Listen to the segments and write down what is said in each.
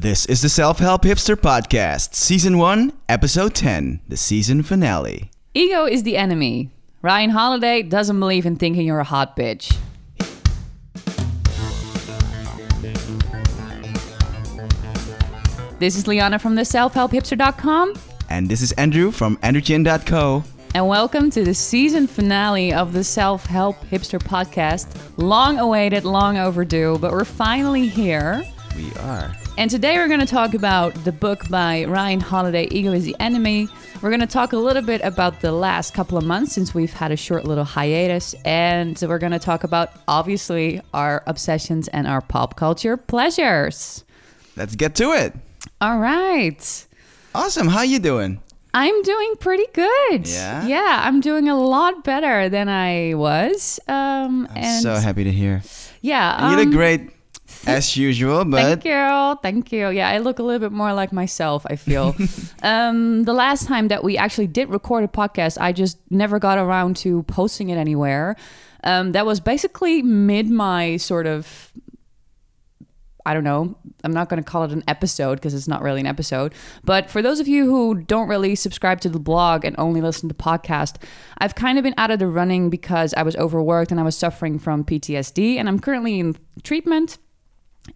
This is the Self Help Hipster Podcast, Season 1, Episode 10, the season finale. Ego is the enemy. Ryan Holiday doesn't believe in thinking you're a hot bitch. This is Lianne from the selfhelphipster.com, And this is Andrew from AndrewChin.co. and welcome to the season finale of the Self Help Hipster podcast. Long awaited, long overdue, but we're finally here. We are. And today we're going to talk about the book by Ryan Holiday, Ego is the Enemy. We're going to talk a little bit about the last couple of months since we've had a short little hiatus. And we're going to talk about, obviously, our obsessions and our pop culture pleasures. Let's get to it. All right. Awesome. How you doing? I'm doing pretty good. Yeah? Yeah, I'm doing a lot better than I was. Um, I'm and so happy to hear. yeah, you look um, great as usual, but Thank you, thank you. Yeah, I look a little bit more like myself. I feel. um, the last time that we actually did record a podcast, I just never got around to posting it anywhere. Um, that was basically mid my sort of. I don't know. I'm not going to call it an episode because it's not really an episode. But for those of you who don't really subscribe to the blog and only listen to podcast, I've kind of been out of the running because I was overworked and I was suffering from PTSD. And I'm currently in treatment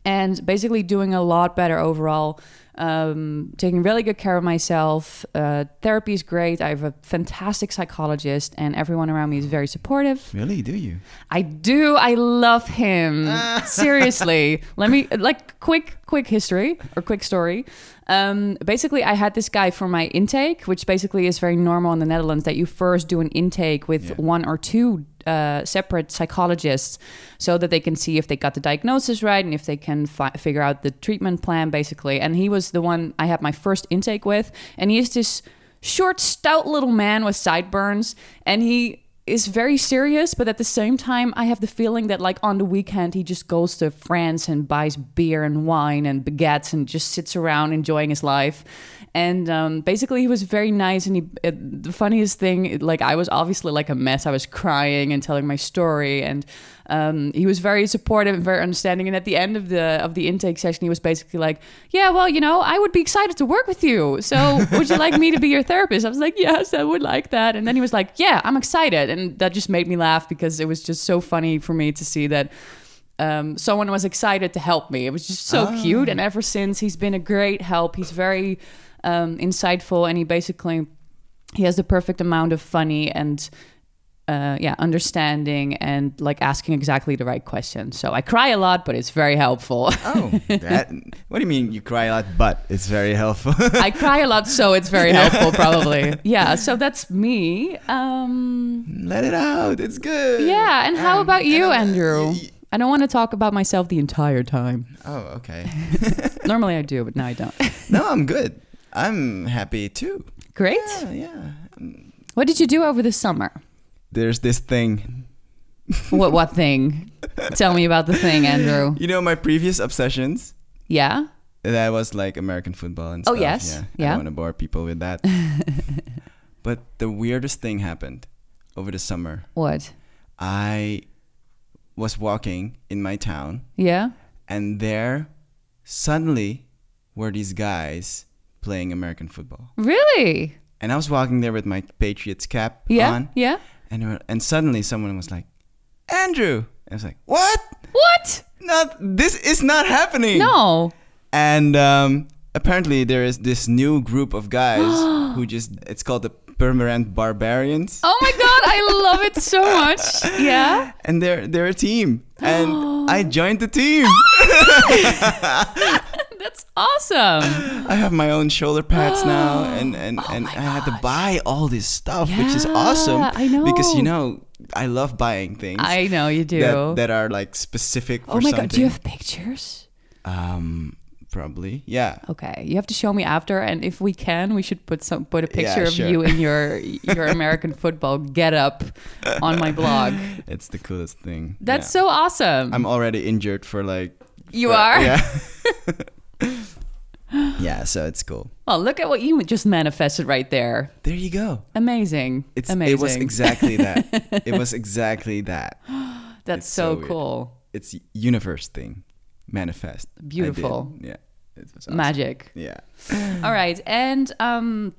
and basically doing a lot better overall. Um, taking really good care of myself. Uh, therapy is great. I have a fantastic psychologist, and everyone around me is very supportive. really, do you? I do. I love him. Seriously. Let me like quick quick history or quick story. Um, basically, I had this guy for my intake, which basically is very normal in the Netherlands that you first do an intake with Yeah. one or two uh, separate psychologists so that they can see if they got the diagnosis right and if they can fi- figure out the treatment plan, basically. And he was the one I had my first intake with. And he is this short, stout little man with sideburns. And he is very serious, but at the same time, I have the feeling that like on the weekend he just goes to France and buys beer and wine and baguettes and just sits around enjoying his life. And um, basically, he was very nice. And he, uh, the funniest thing, like I was obviously like a mess. I was crying and telling my story, and um, he was very supportive and very understanding. And at the end of the of the intake session, he was basically like, "Yeah, well, you know, I would be excited to work with you. So, would you like me to be your therapist?" I was like, "Yes, I would like that." And then he was like, "Yeah, I'm excited," and that just made me laugh because it was just so funny for me to see that um, someone was excited to help me. It was just so cute. And ever since, he's been a great help. He's very um, insightful, and he basically he has the perfect amount of funny and uh, yeah, understanding and like asking exactly the right questions. So I cry a lot, but it's very helpful. Oh, that. What do you mean you cry a lot, but it's very helpful? I cry a lot, so it's very helpful, probably. Yeah, so that's me. Um, Let it out. It's good. yeah, and how Um, about you, and, uh, Andrew? I don't want to talk about myself the entire time. Oh, okay. Normally I do, but now I don't. no, I'm good. I'm happy too. Great. Yeah, yeah. What did you do over the summer? There's this thing. What what thing? Tell me about the thing, Andrew. You know my previous obsessions? Yeah. That was like American football and oh, stuff. Oh, yes. Yeah. I don't want to bore people with that. but the weirdest thing happened over the summer. What? I was walking in my town Yeah. and there suddenly were these guys playing American football. Really? And I was walking there with my Patriots cap Yeah. on Yeah. and were- and suddenly someone was like, "Andrew." I was like, "What? What? Not this is not happening." No. And um, apparently there is this new group of guys who just it's called the Permanent Barbarians. Oh my god, I love it so much. Yeah. And they're they're a team. And I joined the team. Awesome. I have my own shoulder pads now and and, and Oh my I had to buy all this stuff, which is awesome. I know. Because you know, I love buying things I know you do. that, that are like specific for oh my something. god, do you have pictures? um probably. Yeah. Okay, you have to show me after, and if we can, we should put some put a Yeah, picture of you in your your American football get up on my blog. It's the coolest thing. That's Yeah. so awesome. I'm already injured for like you for- are. Yeah. yeah, so it's cool. Well, look at what you just manifested right there. There you go. Amazing. It's Amazing. it was exactly that. it was exactly that. That's it's so, so weird. cool. It's universe thing. Manifest. Beautiful. Yeah. It awesome. Magic. Yeah. All right, and um,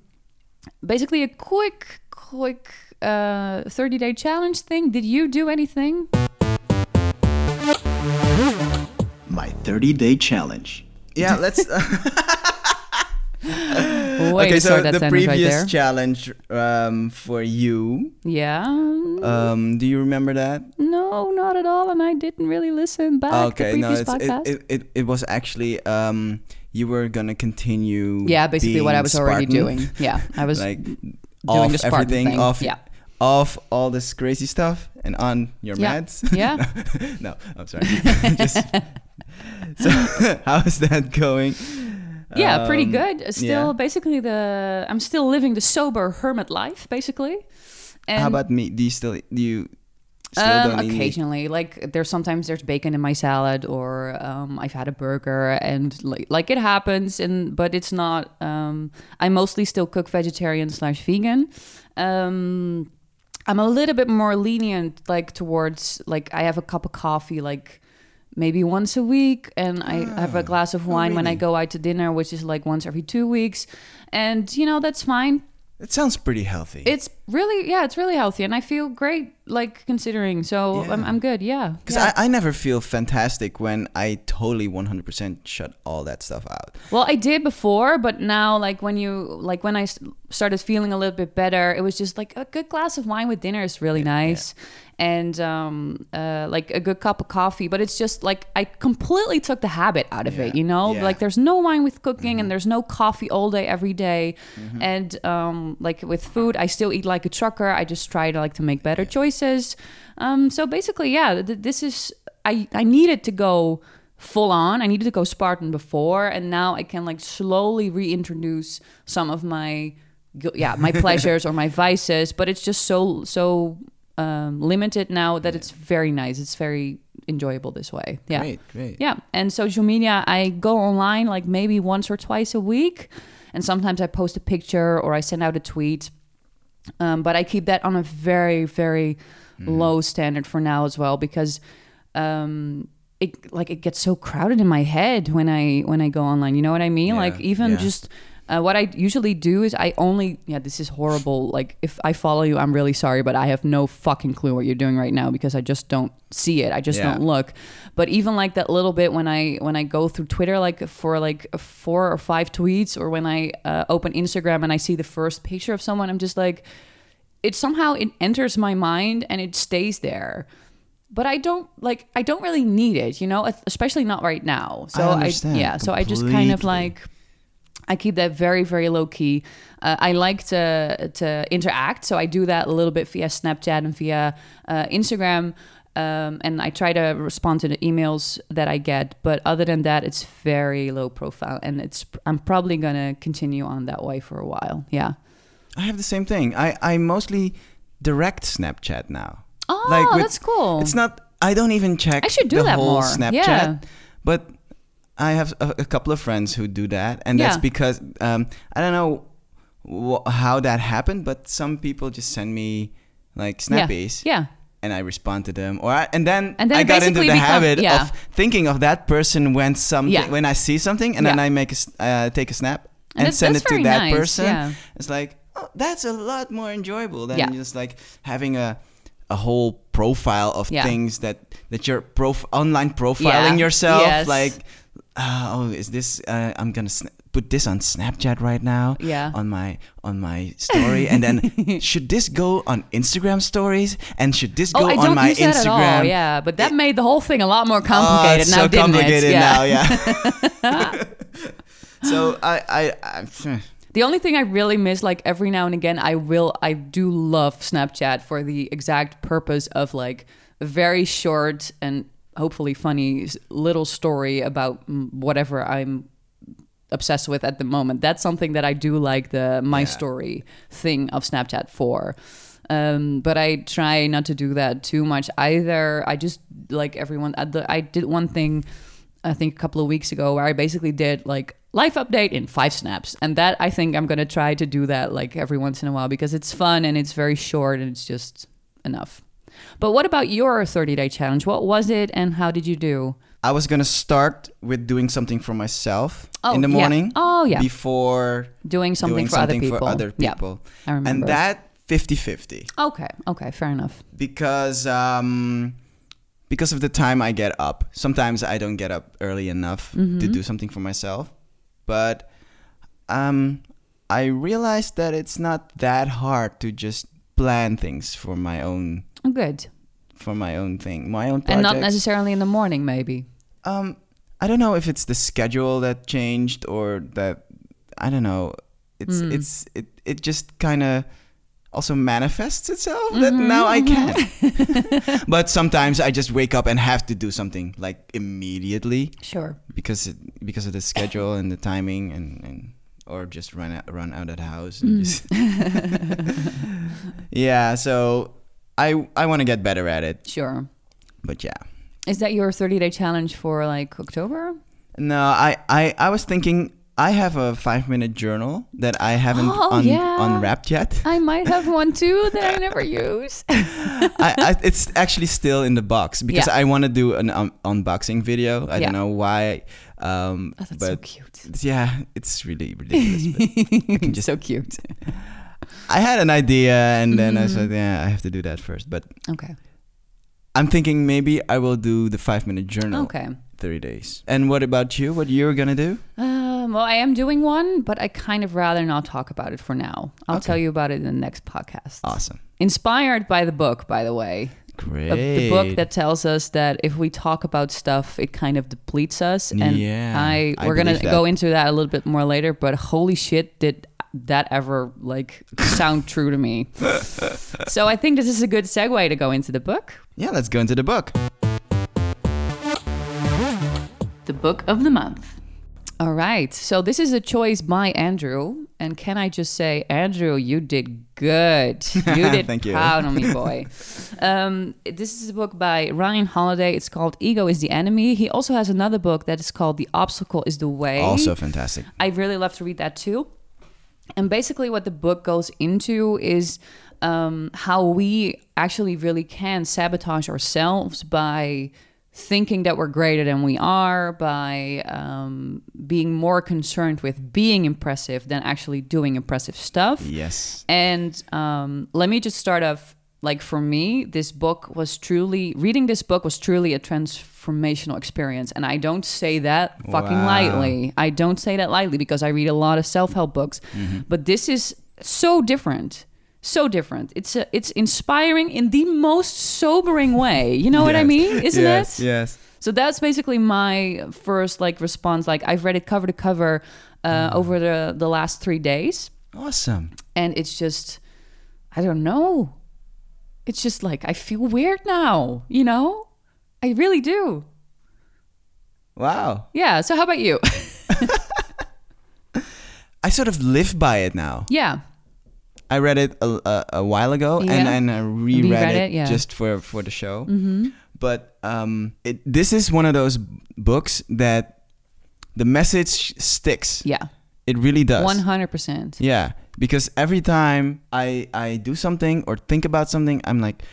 basically a quick, quick uh, 30 day challenge thing. Did you do anything? My 30 day challenge. Yeah, let's. Way okay, to so start that the sentence right previous there. challenge um, for you, yeah. um, do you remember that? no, not at all. And I didn't really listen back okay, no, previous it's, it, podcast. it, it, it was actually um, you were gonna continue. yeah, basically what I was already doing. Yeah, I was like doing off the Spartan everything, thing. off yeah. off all this crazy stuff, and on your Yeah. meds. Yeah. no, I'm sorry. Just, so how is that going? Yeah, pretty Um, good. Still, yeah. basically, the I'm still living the sober hermit life, basically. And How about me? Do you still do you still um, don't eat occasionally, like there's sometimes there's bacon in my salad, or um, I've had a burger, and like, like it happens. And but it's not. Um, I mostly still cook vegetarian slash vegan. Um, I'm a little bit more lenient, like towards like I have a cup of coffee, like maybe once a week, and I have a ah, glass of oh, wine when I go out to dinner, which is like once every two weeks, and you know that's fine. It sounds pretty healthy. It's really yeah, it's really healthy, and I feel great like considering. So I'm, I'm good. Yeah, Because yeah. I, I never feel fantastic when I totally 100% shut all that stuff out. Well, I did before, but now, like when you, like when i started feeling a little bit better, it was just like a good glass of wine with dinner is really nice, and um, uh, like a good cup of coffee. But it's just like I completely took the habit out of it. You know, yeah. like there's no wine with cooking, and there's no coffee all day every day. and um, like with food, I still eat like a trucker. I just try to like to make better choices. Um, so basically, yeah, th- this is I I needed to go full on. I needed to go Spartan before, and now I can like slowly reintroduce some of my yeah my pleasures or my vices. But it's just so so um, limited now that it's very nice. It's very enjoyable this way. Yeah. Great, great. Yeah, and social media, I go online like maybe once or twice a week, and sometimes I post a picture or I send out a tweet. Um, but I keep that on a very, very low standard for now as well because um, it like it gets so crowded in my head when I when I go online. You know what I mean? Yeah, like even yeah. just. Uh, what I usually do is I only yeah this is horrible. Like if I follow you I'm really sorry but I have no fucking clue what you're doing right now because I just don't see it. I just Yeah. don't look. But even like that little bit when I when I go through Twitter like for like four or five tweets or when I uh, open Instagram and I see the first picture of someone I'm just like it somehow it enters my mind and it stays there. But I don't like I don't really need it you know especially not right now. So understand. yeah so I just kind of like I keep that very very low key. Uh, I like to to interact, so I do that a little bit via Snapchat and via uh, Instagram. Um, and I try to respond to the emails that I get, but other than that, it's very low profile, and it's I'm probably gonna continue on that way for a while. Yeah. I have the same thing. I, I mostly direct Snapchat now. Oh, Like with- that's cool. It's not, I don't even check I should do that more. Snapchat. Yeah. But I have a, a couple of friends who do that. And Yeah. that's because, um, I don't know wh- how that happened, but some people just send me like snappies. Yeah. and I respond to them, or I, and then And then I got into the become- habit yeah. of thinking of that person when something Yeah. when I see something, and then I make a uh, take a snap And and, send it to that nice, person. yeah. It's like oh, that's a lot more enjoyable than Yeah. just like having a a whole profile of Yeah. things that that you're prof- online profiling Yeah. yourself Yes. like uh, oh is this uh, I'm gonna sna- put this on Snapchat right now Yeah. on my on my story and then should this go on Instagram stories and should this go Oh, on my Instagram. Yeah, but that It- made the whole thing a lot more Oh, complicated it's now, so didn't complicated it? now, yeah. so I, I, I The only thing I really miss, like every now and again, I will, I do love Snapchat for the exact purpose of like very short and hopefully funny little story about mm, whatever I'm obsessed with at the moment. That's something that I do like the my Yeah. story thing of Snapchat for. Um, but I try not to do that too much either. I just like everyone. I did one thing, I think a couple of weeks ago, where I basically did like life update in five snaps, and that I think I'm gonna try to do that like every once in a while because it's fun and it's very short and it's just enough. But what about your 30 day challenge? What was it and how did you do? I was gonna start with doing something for myself Oh, in the yeah. morning. Oh, yeah. Before Doing something doing for something other people. for other Yeah, people. I remember. And that 50-50 Okay. Okay. Fair enough. because um because of the time I get up. Sometimes I don't get up early enough to Mm-hmm. do something for myself, but um I realized that it's not that hard to just plan things for my own Good. for my own thing, my own And not necessarily in the morning, maybe. Um, I don't know if it's the schedule that changed or that I don't know. It's Hmm. it's it it just kind of also manifests itself Mm-hmm, that now I can. but sometimes I just wake up and have to do something like immediately Sure. because it, because of the schedule and the timing and, and or just run out, run out of the house Mm. just yeah. So I I want to get better at it, Sure. but yeah. Is that your 30 day challenge for like October? No, I, I, I was thinking I have a five minute journal that I haven't Oh, un- yeah. unwrapped yet. I might have one too that I never use. I, I, it's actually still in the box because Yeah. I want to do an um, unboxing video. I Yeah. don't know why. Um, Oh, that's so cute. yeah, it's really ridiculous. but so cute. I had an idea and then Mm-hmm. I said, yeah, I have to do that first. But Okay. I'm thinking maybe I will do the five minute journal. Okay. 30 days. And what about you? What you're going to do? Um, well, I am doing one, but I kind of rather not talk about it for now. I'll Okay. tell you about it in the next podcast. Awesome. Inspired by the book, by the way. Great. The, book that tells us that if we talk about stuff, it kind of depletes us. And Yeah, I I we're gonna that. go into that a little bit more later. But holy shit, did that ever like sound true to me? so I think this is a good segue to go into the book. Yeah, let's go into the book. The book of the month. All right. So this is a choice by Andrew. And can I just say, Andrew, you did good. You did Thank you. proud of me, boy. um, this is a book by Ryan Holiday. It's called Ego is the Enemy. He also has another book that is called The Obstacle is the Way. Also fantastic. I really love to read that too. And basically, what the book goes into is um, how we actually really can sabotage ourselves by thinking that we're greater than we are, by um, being more concerned with being impressive than actually doing impressive stuff. Yes. And um, let me just start off. Like for me, this book was truly reading this book was truly a transformational experience, and I don't say that fucking Wow. lightly. I don't say that lightly because I read a lot of self help books, but this is so different, so different. It's a, it's inspiring in the most sobering way. You know what I mean? Isn't yes, it? Yes. So that's basically my first like response. Like I've read it cover to cover uh, over the the last three days Awesome. and it's just i don't know it's just like i feel weird now you know i really do Wow. yeah so how about you I sort of live by it now. yeah I read it a, a, a while ago and, Yeah. and I reread Reread it, it, yeah. just for, for the show. Mm-hmm. But um, it, this is one of those books that the message sticks. yeah It really does. 100% Yeah, because every time I I do something or think about something, I'm like,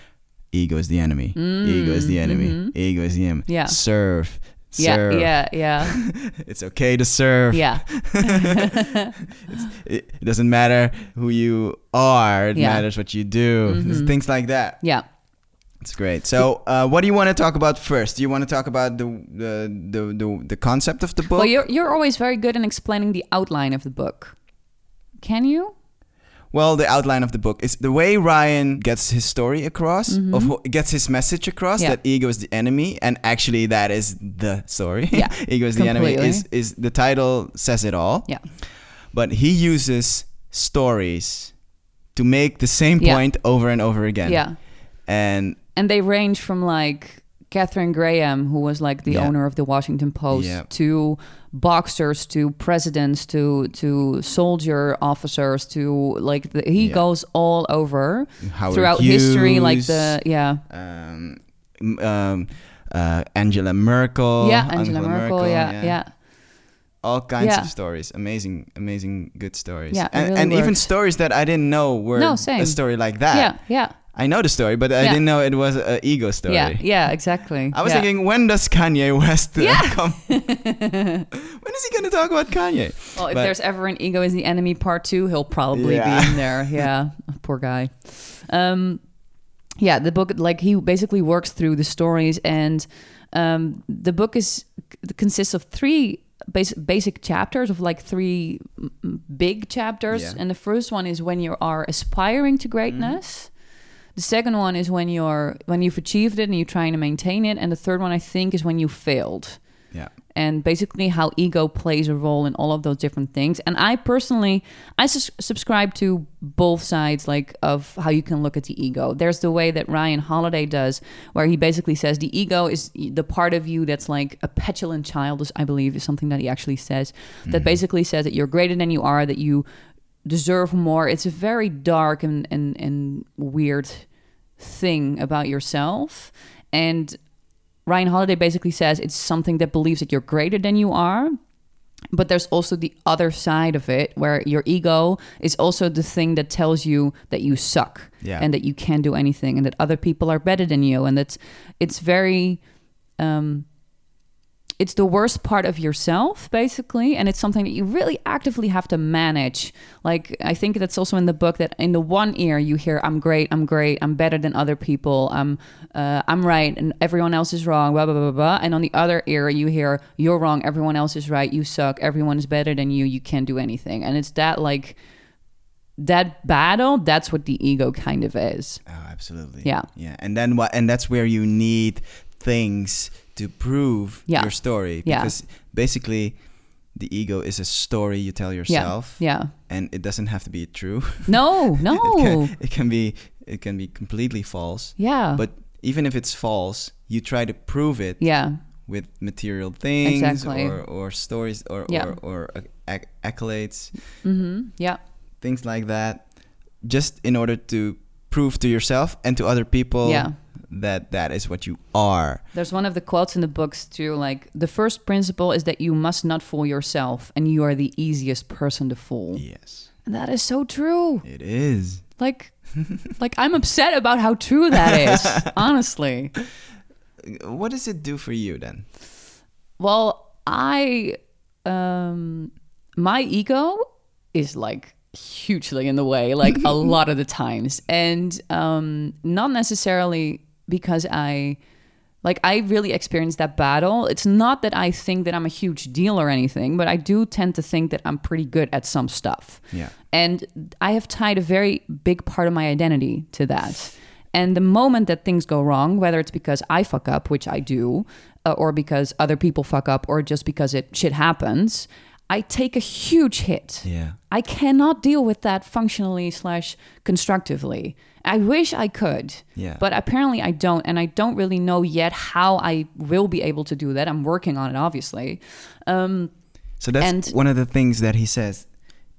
ego is the enemy. ego is the enemy. Ego is the enemy. Mm, mm-hmm. Yeah. Serve. Serve. yeah yeah It's okay to serve. yeah It, it doesn't matter who you are. It Yeah. matters what you do. Mhm. Things like that. yeah It's great. So, uh, what do you want to talk about first? Do you want to talk about the the the the, the concept of the book? well you're, you're always very good in explaining the outline of the book can you Well, the outline of the book is the way Ryan gets his story across, of who, gets his message across Mm-hmm. Yeah. that ego is the enemy, and actually that is the story. Yeah, ego is the enemy. Is is the title says it all? yeah But he uses stories to make the same Yeah. point over and over again. yeah and and they range from like Katharine Graham, who was like the Yeah. owner of the Washington Post, Yeah. to boxers, to presidents, to to soldier officers, to like the, he Yeah. goes all over Howard throughout history, like the yeah um, um, uh, Angela Merkel. yeah Angela Merkel, yeah yeah all kinds of stories amazing amazing good stories Yeah, and, really and even stories that i didn't know were No, a story like that yeah yeah I know the story, but I Yeah. didn't know it was an ego story. Yeah, yeah, exactly. I was Yeah. thinking, when does Kanye West uh, Yeah. come? when is he going to talk about Kanye? Well, if But- there's ever an ego is the enemy part two, he'll probably Yeah. be in there. Yeah, poor guy. Um, yeah, the book like he basically works through the stories, and um, the book is consists of three basic basic chapters of like three mm, big chapters, and the first one is when you are aspiring to greatness. The second one is when you're when you've achieved it and you're trying to maintain it, and the third one I think is when you failed Yeah. and basically how ego plays a role in all of those different things. And I personally, I sus- subscribe to both sides, like of how you can look at the ego. There's the way that Ryan Holiday does, where he basically says the ego is the part of you that's like a petulant child. I believe is something that he actually says that mm-hmm. basically says that you're greater than you are, that you deserve more. It's a very dark and and and weird thing about yourself and Ryan Holiday basically says it's something that believes that you're greater than you are. But there's also the other side of it where your ego is also the thing that tells you that you suck Yeah. and that you can't do anything and that other people are better than you and that's it's very um it's the worst part of yourself basically and it's something that you really actively have to manage like i think that's also in the book that in the one ear you hear i'm great i'm great i'm better than other people i'm uh, i'm right and everyone else is wrong blah blah blah blah and on the other ear you hear you're wrong everyone else is right you suck everyone is better than you you can't do anything and it's that like that battle that's what the ego kind of is Oh, absolutely. Yeah. Yeah. And then what? And that's where you need things to prove Yeah. your story. Yeah. Because basically, the ego is a story you tell yourself, yeah and it doesn't have to be true. no no it, can, it can be. It can be completely false. yeah But even if it's false, you try to prove it yeah with material things Exactly. or, or stories or, Yeah. or, or acc- accolades, mm-hmm yeah things like that, just in order to prove to yourself and to other people Yeah. That that is what you are. There's one of the quotes in the books too, like the first principle is that you must not fool yourself, and you are the easiest person to fool. Yes, And that is so true. it is. Like, like I'm upset about how true that is. honestly. What does it do for you then? Well, I, um, my ego is like hugely in the way, like a lot of the times, and um, not necessarily because I. Like I really experienced that battle. It's not that I think that I'm a huge deal or anything, but I do tend to think that I'm pretty good at some stuff. Yeah. And I have tied a very big part of my identity to that. And the moment that things go wrong, whether it's because I fuck up, which I do, uh, or because other people fuck up, or just because it shit happens, I take a huge hit. Yeah. I cannot deal with that functionally slash constructively. I wish I could, Yeah. but apparently I don't, and I don't really know yet how I will be able to do that. I'm working on it, obviously. Um, So that's And- one of the things that he says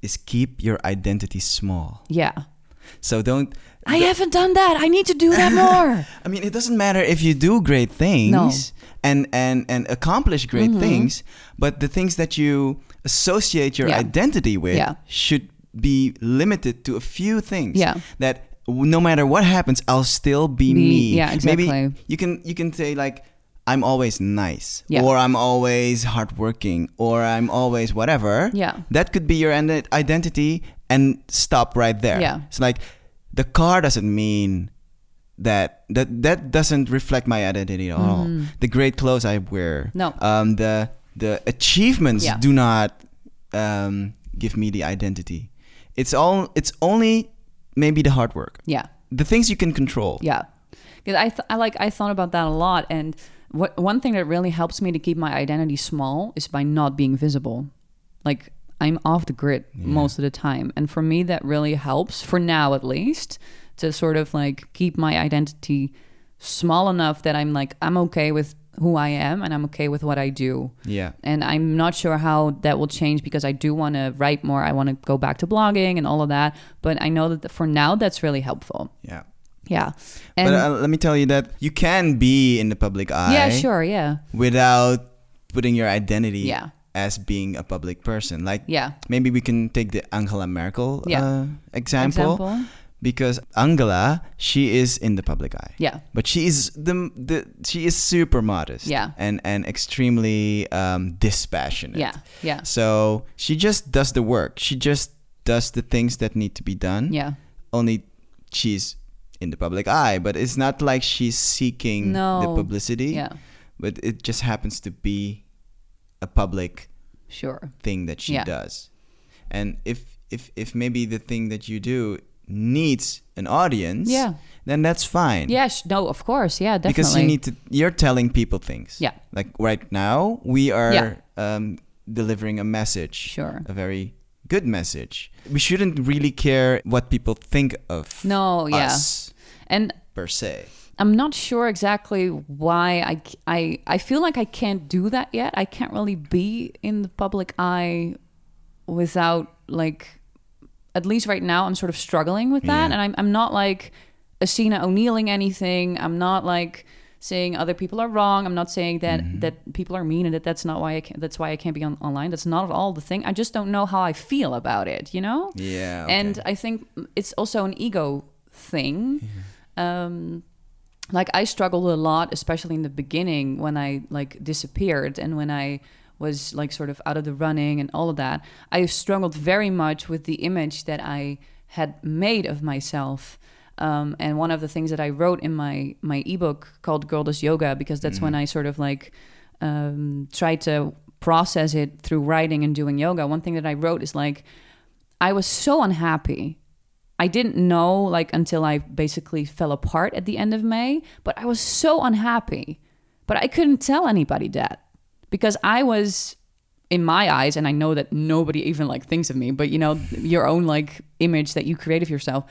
is keep your identity small. yeah, So don't I haven't done that. I need to do that more. I mean, it doesn't matter if you do great things and and and accomplish great Mm-hmm. things, but the things that you associate your Yeah. identity with Yeah. should be limited to a few things. Yeah. That no matter what happens, I'll still be, Be- me. yeah, exactly. Maybe you can you can say like I'm always nice, Yeah. or I'm always hardworking, or I'm always whatever. Yeah. That could be your identity, and stop right there. Yeah. It's like the car doesn't mean that that that doesn't reflect my identity at all. The great clothes I wear. No. um, the the achievements Yeah. do not um, give me the identity. It's all. It's only maybe the hard work, Yeah. the things you can control. Yeah, because I, th- I like I thought about that a lot, and what one thing that really helps me to keep my identity small is by not being visible. Like I'm off the grid most of the time, and for me that really helps for now at least to sort of like keep my identity small enough that I'm like I'm okay with who I am and I'm okay with what I do. Yeah. And I'm not sure how that will change because I do want to write more. I want to go back to blogging and all of that. But I know that for now, that's really helpful. Yeah. Yeah. And but uh, let me tell you that you can be in the public eye. yeah, sure. Yeah. Without putting your identity Yeah. as being a public person. Like Yeah. maybe we can take the Angela Merkel Yeah. uh, example. Example. Because Angela, she is in the public eye. Yeah. But she is the the she is super modest. Yeah. And and extremely um, dispassionate. Yeah. Yeah. So she just does the work. She just does the things that need to be done. Yeah. Only she's in the public eye, but it's not like she's seeking the No. publicity. Yeah. But it just happens to be a public Sure. thing that she Yeah. does. And if if if maybe the thing that you do needs an audience, Yeah. then that's fine. Yeah. sh- No, of course. Yeah, definitely. Because you need to you're telling people things. Yeah. Like right now we are Yeah. um, delivering a message. Sure. A very good message. We shouldn't really care what people think of No, yeah. And per se. I'm not sure exactly why I, I, I feel like I can't do that yet. I can't really be in the public eye without like at least right now I'm sort of struggling with that Yeah. and I'm I'm not like Asina O'Neilling anything. I'm not like saying other people are wrong. I'm not saying that Mm-hmm. that people are mean and that that's not why I can that's why I can't be on, online. That's not at all the thing. I just don't know how I feel about it, you know? Yeah. and. I think it's also an ego thing. Um, like I struggled a lot, especially in the beginning when I like disappeared and when I was like sort of out of the running and all of that. I struggled very much with the image that I had made of myself. Um, and one of the things that I wrote in my my ebook called "Girl Does Yoga" because that's when I sort of like um, tried to process it through writing and doing yoga. One thing that I wrote is like, I was so unhappy. I didn't know like until I basically fell apart at the end of May, but I was so unhappy. But I couldn't tell anybody that because I was in my eyes and I know that nobody even like thinks of me, but you know, your own like image that you create of yourself.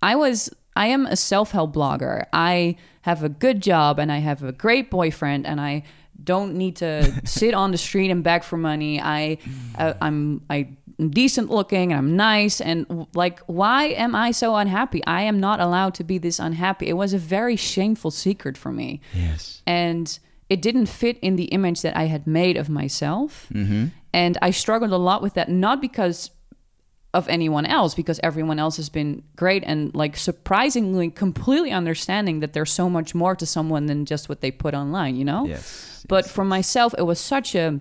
I was I am a self-help blogger. I have a good job and I have a great boyfriend and I don't need to sit on the street and beg for money. I uh, I'm I am decent looking and I'm nice and like why am I so unhappy? I am not allowed to be this unhappy. It was a very shameful secret for me yes. and it didn't fit in the image that I had made of myself. Mm-hmm. And I struggled a lot with that, not because of anyone else, because everyone else has been great and like surprisingly completely understanding that there's so much more to someone than just what they put online, you know? Yes. But for myself, it was such a,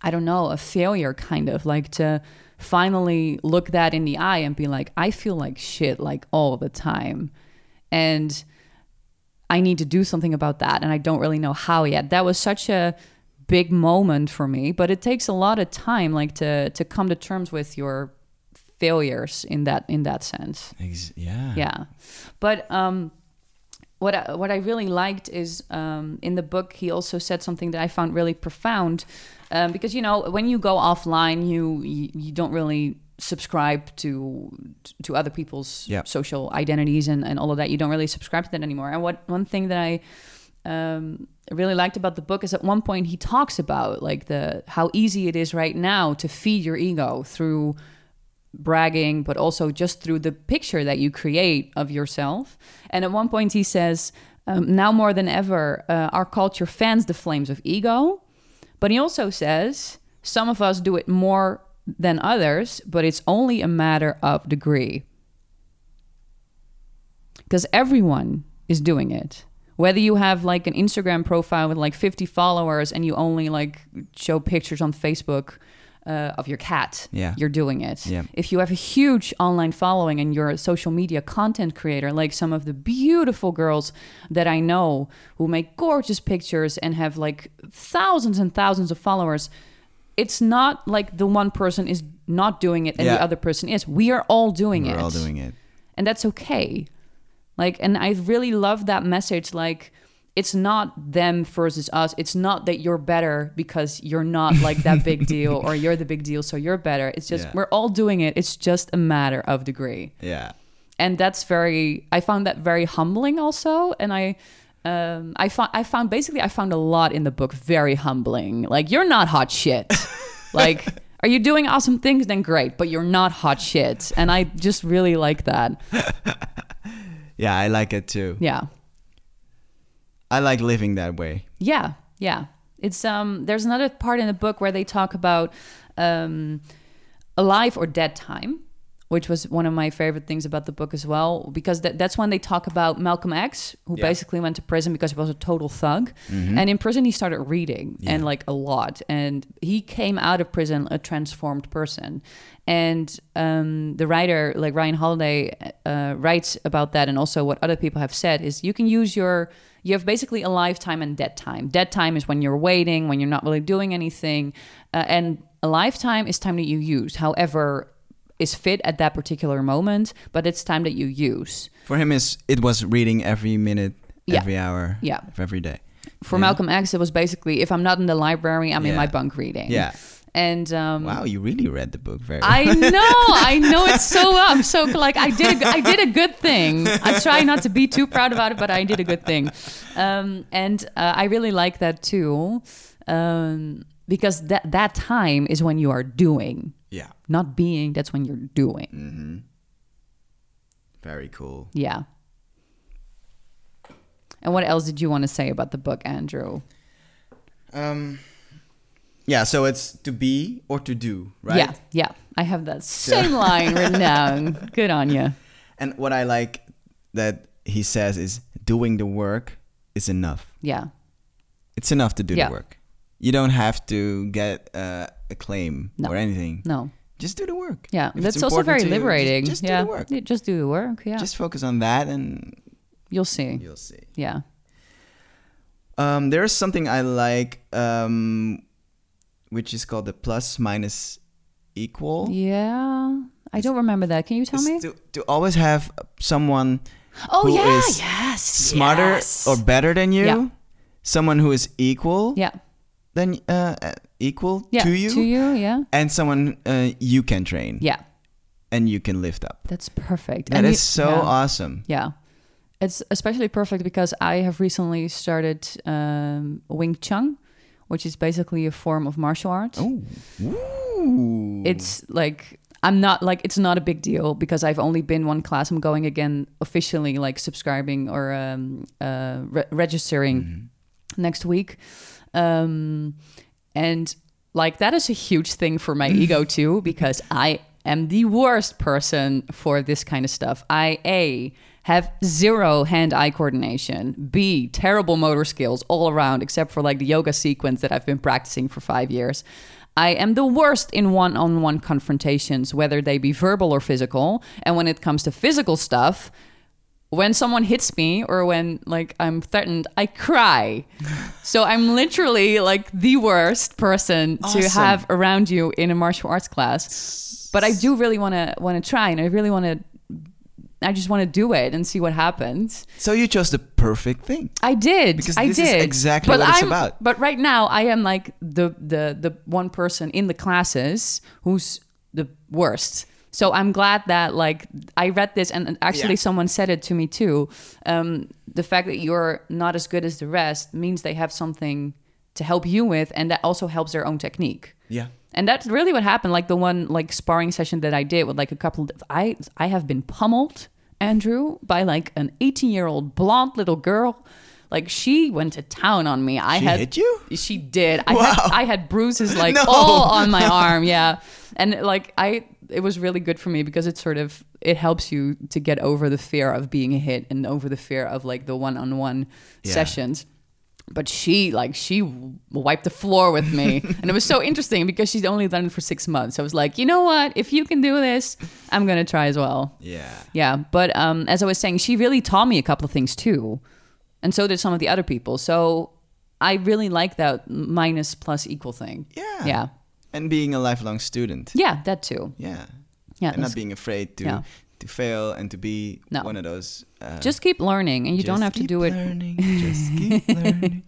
I don't know, a failure kind of like to finally look that in the eye and be like, I feel like shit like all the time. And I need to do something about that. And I don't really know how yet. That was such a big moment for me, but it takes a lot of time like to to come to terms with your failures in that in that sense Ex- yeah. yeah but um what I, what I really liked is um, in the book he also said something that I found really profound um, because you know when you go offline you you, you don't really subscribe to to other people's Yeah. social identities and, and all of that you don't really subscribe to that anymore and what one thing that I um, really liked about the book is at one point he talks about like the how easy it is right now to feed your ego through bragging, but also just through the picture that you create of yourself. And at one point, he says, um, Now more than ever, uh, our culture fans the flames of ego. But he also says, Some of us do it more than others, but it's only a matter of degree. Because everyone is doing it. Whether you have like an Instagram profile with like 50 followers and you only like show pictures on Facebook uh, of your cat, Yeah. you're doing it. Yeah. If you have a huge online following and you're a social media content creator, like some of the beautiful girls that I know who make gorgeous pictures and have like thousands and thousands of followers, it's not like the one person is not doing it and Yeah. the other person is. We are all doing it. We're it all doing it. and that's okay like and i really love that message like it's not them versus us it's not that you're better because you're not like that big deal or you're the big deal so you're better it's just Yeah. we're all doing it it's just a matter of degree Yeah. and that's very i found that very humbling also and i um, I found I found basically I found a lot in the book very humbling. Like you're not hot shit. like are you doing awesome things? Then great, but you're not hot shit. And I just really like that. Yeah, I like it too. Yeah. I like living that way. Yeah, yeah. It's um. There's another part in the book where they talk about um, alive or dead time, which was one of my favorite things about the book as well, because that, that's when they talk about Malcolm X, who Yeah. basically went to prison because he was a total thug. And in prison, he started reading and like a lot. And he came out of prison a transformed person. And um, the writer, like Ryan Holiday, uh, writes about that, and also what other people have said is you can use your you have basically a lifetime and dead time. Dead time is when you're waiting, when you're not really doing anything, uh, and a lifetime is time that you use. However, is fit at that particular moment, but it's time that you use. For him, is it was reading every minute, Yeah. every hour, Yeah. of every day. For Yeah. Malcolm X, it was basically if I'm not in the library, I'm in my bunk reading. Yeah. and um, Wow, you really read the book very well. I know, I know it's so well. I'm so like I did a, I did a good thing. I try not to be too proud about it, but I did a good thing, um, and uh, I really like that too, um, because that that time is when you are doing, yeah. not being. That's when you're doing. Mm-hmm. Very cool. Yeah. And what else did you want to say about the book, Andrew? Um, yeah, so it's to be or to do, right? Yeah, yeah. I have that same line written down. Good on you. And what I like that he says is doing the work is enough. Yeah, It's enough to do Yeah. the work. You don't have to get uh, acclaim No. or anything. no. Just do the work. Yeah, If that's also very you, just- liberating. Just, yeah. do the work. Yeah, Just do the work. Yeah. Just focus on that and You'll see. you'll see. Yeah. Um, there's something I like, um, which is called the plus minus equal. Yeah. I don't remember that. Can you tell me? To, to always have someone Oh who yeah. is yes. smarter yes. or better than you, Yeah. someone who is equal yeah. Than uh, uh, equal Yeah. to you, To you. Yeah. and someone uh, you can train Yeah. and you can lift up. That's perfect. That And is you- so yeah. awesome. Yeah. It's especially perfect because I have recently started um, Wing Chun, which is basically a form of martial arts. Oh, Ooh. It's like I'm not like it's not a big deal because I've only been one class. I'm going again officially, like subscribing or um, uh, re- registering Mm-hmm. next week, um, and like that is a huge thing for my ego too because I am the worst person for this kind of stuff. I a have zero hand-eye coordination. B terrible motor skills all around, except for like the yoga sequence that I've been practicing for five years. I am the worst in one on one confrontations, whether they be verbal or physical. And when it comes to physical stuff, when someone hits me or when like I'm threatened, I cry. so I'm literally like the worst person to have around you in a martial arts class. But I do really want to want to try and I really want to I just want to do it and see what happens. so you chose the perfect thing. I did. Because I this is did. exactly but what it's I'm, about. But right now, I am like the the the one person in the classes who's the worst. So I'm glad that like I read this and actually Yeah. someone said it to me too. Um, the fact that you're not as good as the rest means they have something to help you with, and that also helps their own technique. Yeah. And that's really what happened. Like the one like sparring session that I did with like a couple. I I have been pummeled, Andrew, by like an 18 year old blonde little girl. Like she went to town on me. I She had hit you? She did. I Wow. had I had bruises like No. all on my arm. Yeah, and like I, it was really good for me because it sort of it helps you to get over the fear of being a hit and over the fear of like the one on one Yeah. sessions. But she like she wiped the floor with me. And it was so interesting because she'd only done it for six months. I was like you know what? If you can do this i'm gonna try as well. Yeah. yeah. But um as i was saying she really taught me a couple of things too. And so did some of the other people. So i really like that minus plus equal thing. Yeah. yeah And being a lifelong student. yeah that too Yeah. yeah and not being afraid to Yeah. to fail and to be No. one of those. Uh, just keep learning and you don't have to do it just keep learning.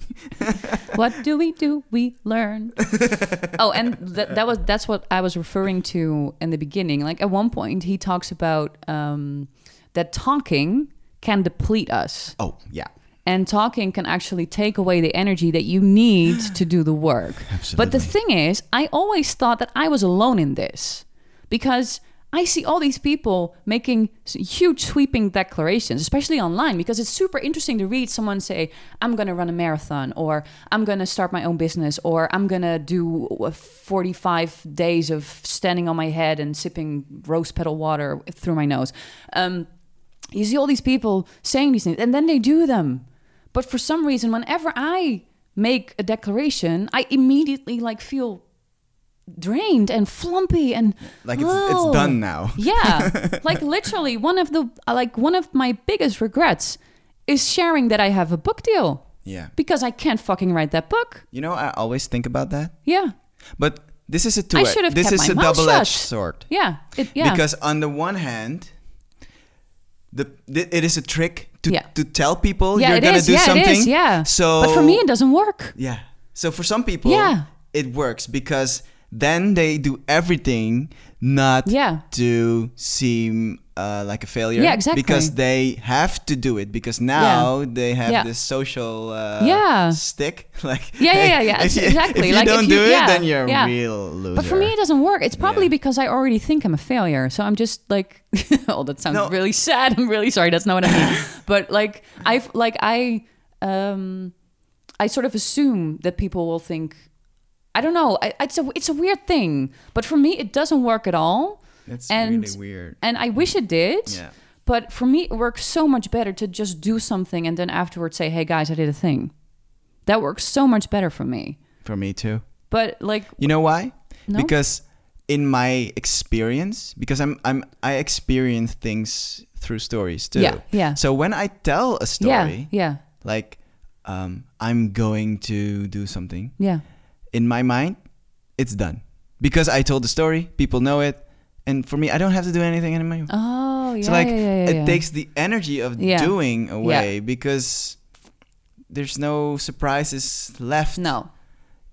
what do we do? We learn. oh, and that, that was that's what I was referring to in the beginning. Like at one point, he talks about um, that talking can deplete us, Oh yeah. And talking can actually take away the energy that you need to do the work. But the thing is, I always thought that I was alone in this because I see all these people making huge sweeping declarations, especially online, because it's super interesting to read someone say, I'm going to run a marathon, or I'm going to start my own business, or I'm going to do uh, 45 days of standing on my head and sipping rose petal water through my nose. Um, you see all these people saying these things, and then they do them. But for some reason, whenever I make a declaration, I immediately like feel drained and flumpy and Like it's it's done now. Yeah, like literally one of the like one of my biggest regrets is sharing that I have a book deal Yeah. because I can't fucking write that book. You know, I always think about that. Yeah, But this is a two. I should have This kept is my a mouth double-edged shut. sword. yeah, it, yeah. Because on the one hand, the, the it is a trick to Yeah. to tell people yeah, you're gonna is. do yeah, something. it is. Yeah. So but for me, it doesn't work. Yeah. So for some people, Yeah. it works because then they do everything not Yeah. to seem uh, like a failure. Yeah, exactly. Because they have to do it because now they have Yeah. this social uh, Yeah. stick. Like Yeah, yeah, yeah, yeah, if you, exactly. If you Like, if don't you- do it, yeah, then you're yeah. a real loser. But for me, it doesn't work. It's probably Yeah. because I already think I'm a failure. So I'm just like, oh, that sounds No. really sad. I'm really sorry. That's not what I mean. but like, I've like I, um, I sort of assume that people will think, I don't know. I, it's a it's a weird thing. But for me, it doesn't work at all. That's and really weird. and I wish it did. Yeah. But for me, it works so much better to just do something and then afterwards say, "Hey guys, I did a thing." That works so much better for me. For me too. But like, You know why? No? Because in my experience, because I'm I'm I experience things through stories too. Yeah, yeah. So when I tell a story, yeah, yeah, like um, I'm going to do something, yeah. in my mind, it's done. Because I told the story, people know it, and for me, I don't have to do anything anymore. Oh, yeah. so like yeah, yeah, yeah, it takes the energy of doing away because there's no surprises left No.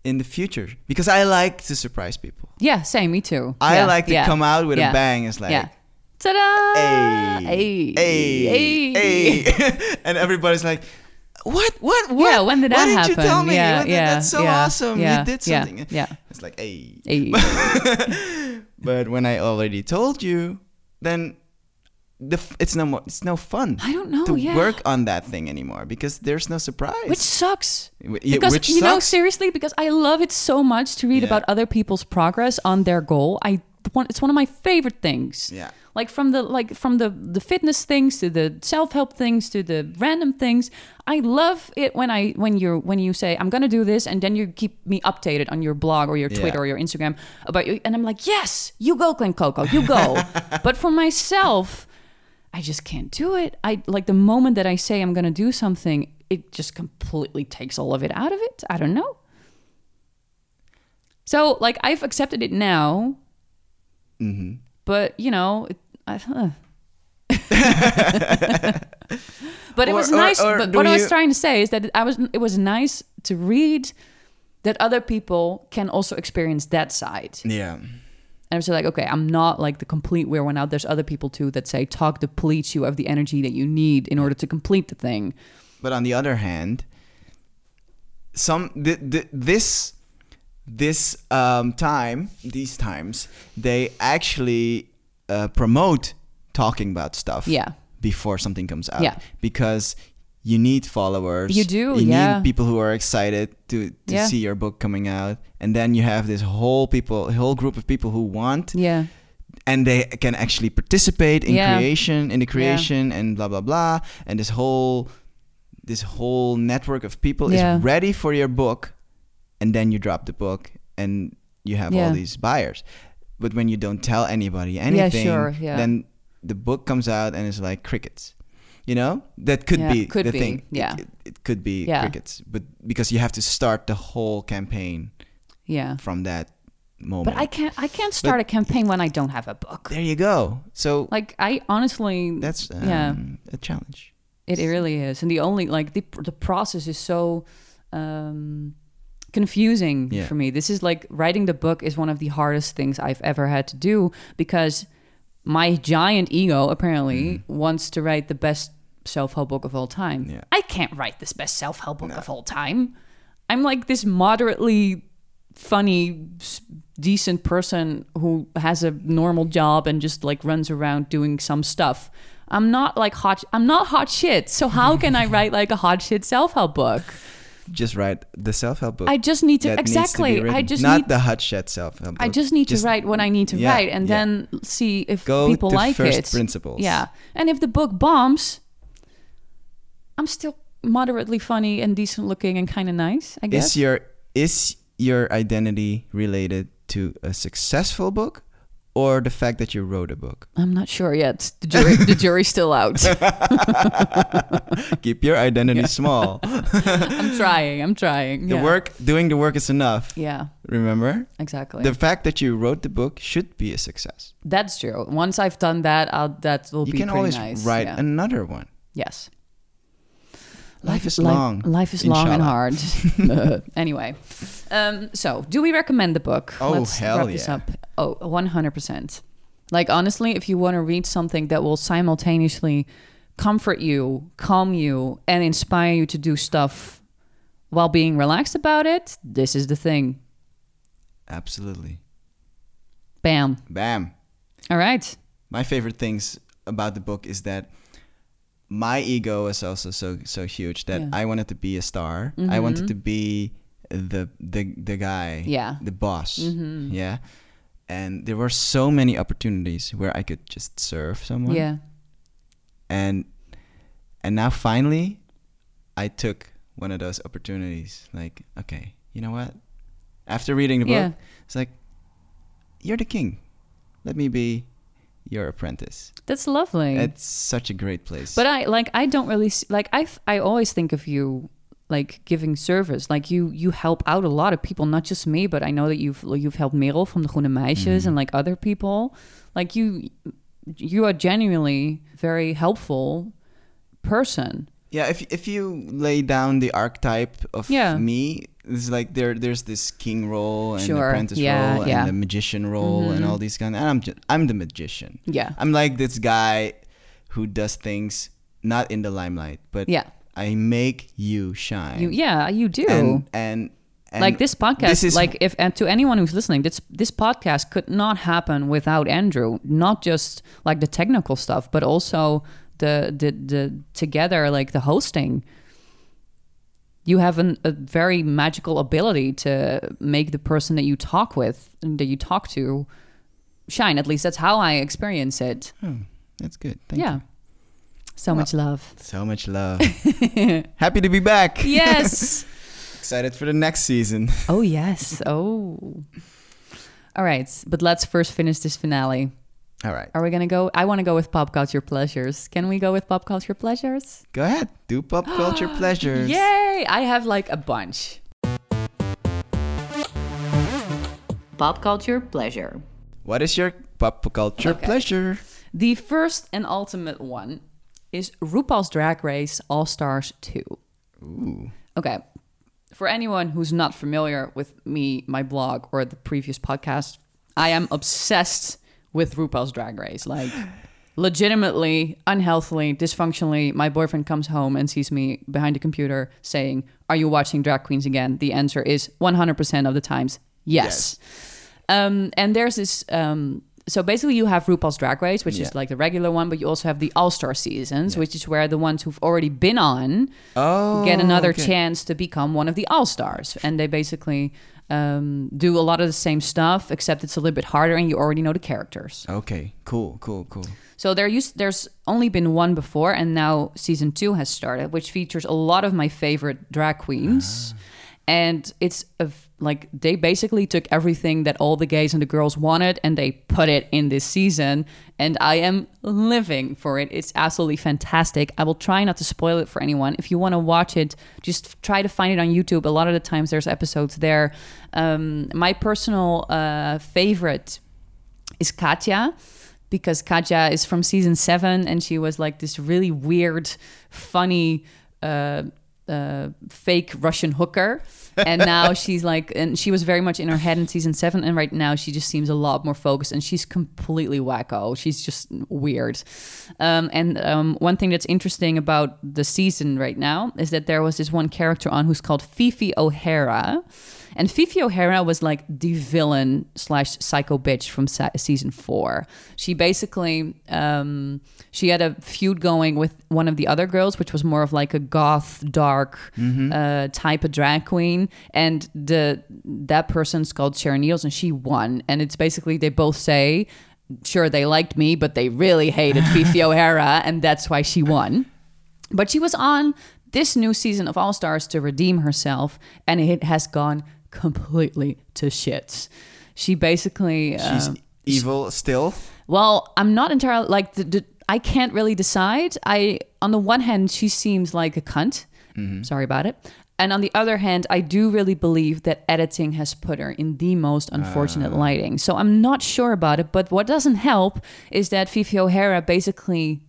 in the future. Because I like to surprise people. Yeah, same. Me too. I like to come out with a bang. It's like. Ta-da! hey, Hey, hey, hey, and everybody's like, what, what, what? Yeah, when did Why that didn't happen? you tell me? Yeah, yeah, that's so awesome. you did something. Yeah. It's like, hey. Hey. but when I already told you, then the f- it's no more. It's no fun. I don't know, to yeah. work on that thing anymore because there's no surprise. Which sucks. Yeah, Because which you know, seriously, because I love it so much to read Yeah. about other people's progress on their goal. I want it's one of my favorite things. Yeah. Like from the like from the the fitness things to the self help things to the random things. I love it when I when you're when you say I'm gonna do this and then you keep me updated on your blog or your Yeah. Twitter or your Instagram about you and I'm like yes you go Glen Coco you go. but for myself, I just can't do it. I like the moment that I say I'm gonna do something, it just completely takes all of it out of it. I don't know. So like I've accepted it now, hmm but you know, it, I, uh. but it was nice. or but do what I was trying to say is that I was. It was nice to read that other people can also experience that side. Yeah. And I was like, okay, I'm not like the complete weird one out. There's other people too that say talk depletes you of the energy that you need in order to complete the thing. But on the other hand, some th- th- this this um, time, these times, they actually uh, promote talking about stuff. Yeah. Before something comes out. Yeah. Because you need followers. You do, You yeah. need people who are excited to, to Yeah. see your book coming out, and then you have this whole people, whole group of people who want, Yeah. and they can actually participate in Yeah. creation in the creation and blah blah blah and this whole this whole network of people is ready for your book and then you drop the book and you have Yeah. all these buyers but when you don't tell anybody anything yeah, sure, yeah. then the book comes out and it's like crickets you know that could be could the be, thing yeah. it, it could be crickets but because you have to start the whole campaign Yeah. from that moment But I can't I can't start a campaign when I don't have a book. there you go so Like I honestly that's um, yeah. a challenge It, it really is, and the only like the the process is so um, confusing Yeah. for me. This is like writing the book is one of the hardest things I've ever had to do because my giant ego apparently mm-hmm. wants to write the best self help book of all time. Yeah. I can't write this best self help book of all time. I'm like this moderately funny, decent person who has a normal job and just like runs around doing some stuff. I'm not like hot. I'm not hot shit. So how can I write like a hot shit self help book? Just write the self-help book. I just need to needs to exactly. I just not need. the hot shit self-help book. I just need Just- to write what I need to yeah, write, and yeah. then see if Go people to like first it. principles. Yeah, and if the book bombs, I'm still moderately funny and decent looking and kind of nice. I guess. Is your is your identity related to a successful book or the fact that you wrote a book? I'm not sure yet. The jury, the jury's still out. Keep your identity small. I'm trying. I'm trying. The yeah. work, doing the work is enough. Yeah, Remember, exactly. the fact that you wrote the book should be a success. That's true. Once I've done that, I'll, that will You be can always nice. write yeah. another one. yes. Life is Li- long. Life is long and hard. anyway, um, so do we recommend the book? Oh, Let's hell wrap this yeah. up. Oh, 100%. Like, honestly, if you want to read something that will simultaneously comfort you, calm you, and inspire you to do stuff while being relaxed about it, this is the thing. Absolutely. Bam. Bam. All right. My favorite things about the book is that my ego is also so so huge that Yeah. I wanted to be a star. I wanted to be the the the guy, Yeah. the boss, Mhm. yeah. And there were so many opportunities where I could just serve someone. Yeah. And and now finally, I took one of those opportunities. Like, okay, you know what? After reading the book, Yeah. it's like, you're the king. Let me be your apprentice. That's lovely. It's such a great place. But I like I don't really like I I always think of you like giving service. Like you you help out a lot of people, not just me, but I know that you've you've helped Merel from the Groene Meisjes mm-hmm. and like other people. Like you you are genuinely very helpful person. yeah, if if you lay down the archetype of Yeah. me, it's like there there's this king role and Sure. apprentice Yeah, role yeah. and the magician role and Mhm. all these kind. Of, And I'm just, I'm the magician. Yeah. I'm like this guy who does things not in the limelight, but Yeah. I make you shine. You yeah, you do. and and, and like this podcast this is- like if and to anyone who's listening this this podcast could not happen without andrew not just like the technical stuff but also the the the together like the hosting you have an, a very magical ability to make the person that you talk with and that you talk to shine at least that's how i experience it Oh, that's good. Thank yeah you. so much love So much love. Happy to be back. yes Excited for the next season. Oh yes. Oh. All right, but let's first finish this finale. All right. Are we gonna go? I want to go with pop culture pleasures. Can we go with pop culture pleasures? Go ahead. Do pop culture pleasures. Yay! I have like a bunch. Pop culture pleasure. What is your pop culture Okay. pleasure? The first and ultimate one is RuPaul's Drag Race All Stars 2. Ooh. Okay. For anyone who's not familiar with me, my blog, or the previous podcast, I am obsessed with RuPaul's Drag Race. Like, legitimately, unhealthily, dysfunctionally, my boyfriend comes home and sees me behind the computer saying, Are you watching Drag Queens again? The answer is 100% of the times, yes. Um, and there's this. Um, so basically, you have RuPaul's Drag Race, which Yeah. is like the regular one, but you also have the All Star seasons, which is where the ones who've already been on Oh. get another okay. chance to become one of the all stars. And they basically um, do a lot of the same stuff, except it's a little bit harder, and you already know the characters. Okay. Cool. Cool. Cool. So there used there's only been one before, and now season two has started, which features a lot of my favorite drag queens. And it's a, like they basically took everything that all the gays and the girls wanted and they put it in this season. And I am living for it. It's absolutely fantastic. I will try not to spoil it for anyone. If you want to watch it, just try to find it on YouTube. A lot of the times there's episodes there. Um, my personal uh, favorite is Katya because Katya is from season seven and she was like this really weird, funny, uh, uh, fake Russian hooker. And now she's like, and she was very much in her head in season seven. And right now she just seems a lot more focused and she's completely wacko. She's just weird. Um, and um, one thing that's interesting about the season right now is that there was this one character on who's called Phi Phi O'Hara And Phi Phi O'Hara was like the villain slash psycho bitch from sa- season four. She basically um, she had a feud going with one of the other girls, which was more of like a goth, dark uh, type of drag queen, and the that person's called Sharon Needles, and she won. And it's basically they both say. Sure, they liked me, but they really hated Phi Phi O'Hara, and that's why she won. But she was on this new season of All Stars to redeem herself, and it has gone completely to shit. She basically. She's um, evil still. well, I'm not entirely like the, the, I can't really decide. I on the one hand, she seems like a cunt. Sorry about it. And on the other hand, I do really believe that editing has put her in the most unfortunate lighting. So I'm not sure about it. But what doesn't help is that Phi Phi O'Hara basically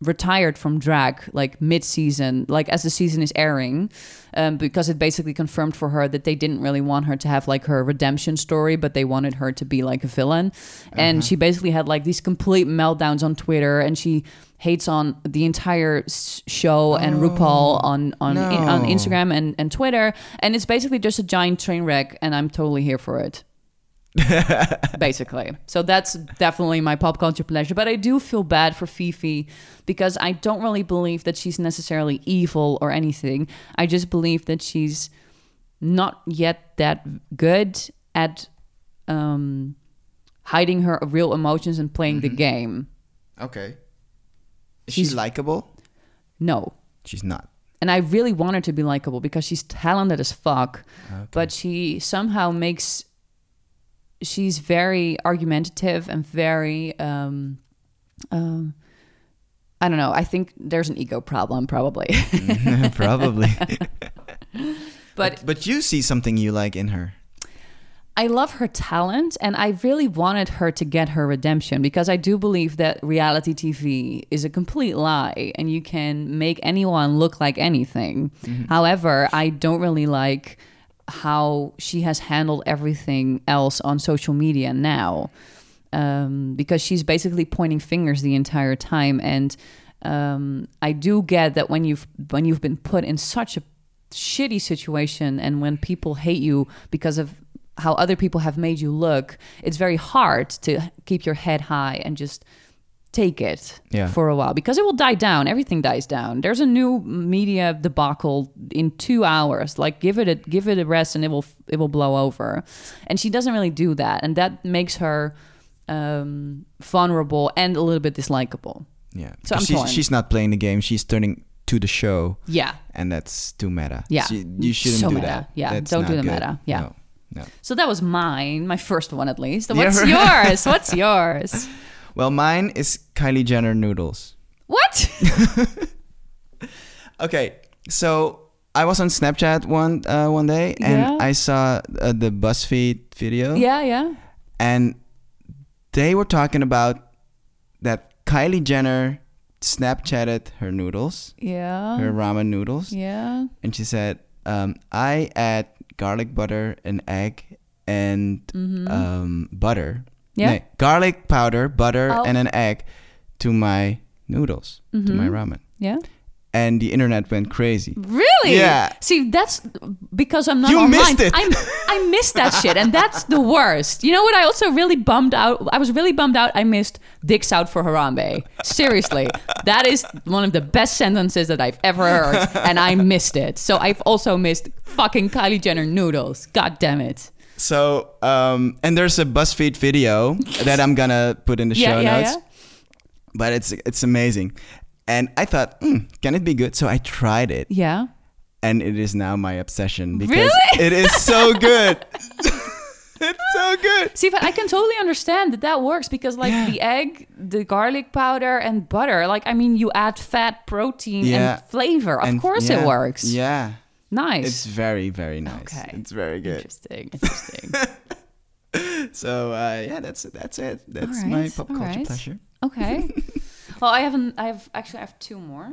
retired from drag like mid-season like as the season is airing um, because it basically confirmed for her that they didn't really want her to have like her redemption story but they wanted her to be like a villain. And she basically had like these complete meltdowns on twitter and she hates on the entire show and RuPaul on on, in, on. Instagram and, and Twitter. And it's basically just a giant train wreck and I'm totally here for it basically. So that's definitely my pop culture pleasure. But I do feel bad for Phi Phi because I don't really believe that she's necessarily evil or anything. I just believe that she's not yet that good at um, hiding her real emotions and playing the game. Okay. Is She's- she likable? No. She's not. And I really want her to be likable because she's talented as fuck. But she somehow makes she's very argumentative and very um um I don't know. I think there's an ego problem probably. Probably. but but you see something you like in her. I love her talent and I really wanted her to get her redemption because I do believe that reality TV is a complete lie and you can make anyone look like anything. However, I don't really like how she has handled everything else on social media now. Um, because she's basically pointing fingers the entire time and um, I do get that when you've when you've been put in such a shitty situation and when people hate you because of how other people have made you look, it's very hard to keep your head high and just take it Yeah. for a while because it will die down. Everything dies down. There's a new media debacle in two hours. Like give it a give it a rest and it will it will blow over. And she doesn't really do that, and that makes her um, vulnerable and a little bit dislikable. Yeah. So she's, she's not playing the game. She's turning to the show, Yeah. and that's too meta. Yeah. She- you shouldn't So do meta. that. Yeah, That's don't do the good. meta. Yeah. No. No. So that was mine, my first one at least. What's yours? What's yours? Well, mine is Kylie Jenner noodles. What? Okay, so I was on Snapchat one uh, one day, and Yeah. I saw uh, the BuzzFeed video. yeah, yeah. and they were talking about that Kylie Jenner Snapchatted her noodles, Yeah. her ramen noodles, Yeah. and she said, um, "I add garlic butter, an egg, and um, butter. Mm-hmm. Yeah. Nee, garlic powder, butter, Oh. and an egg to my noodles, to my ramen." Yeah. And the internet went crazy. Really? Yeah. See, that's because I'm not You online. missed it. I'm, I missed that shit, and that's the worst. You know what? I also really bummed out. I was really bummed out. I missed "Dicks Out for Harambe." Seriously, that is one of the best sentences that I've ever heard, and I missed it. So I've also missed fucking Kylie Jenner noodles. God damn it. So, um, and there's a BuzzFeed video that I'm gonna put in the Yeah, show yeah, notes. yeah. But it's it's amazing, and I thought, hmm, can it be good? So I tried it, Yeah. and it is now my obsession because Really? it is so good. it's so good. See, but I can totally understand that that works because, like, Yeah. the egg, the garlic powder, and butter, like, I mean, you add fat, protein, Yeah. and flavor. Of And course yeah, it works. Yeah, Nice. it's very very nice. Okay. It's very good. Interesting. Interesting. So uh, yeah, that's that's it. That's All my pop culture right. pleasure. okay. Well, I haven't. I have actually. I have two more.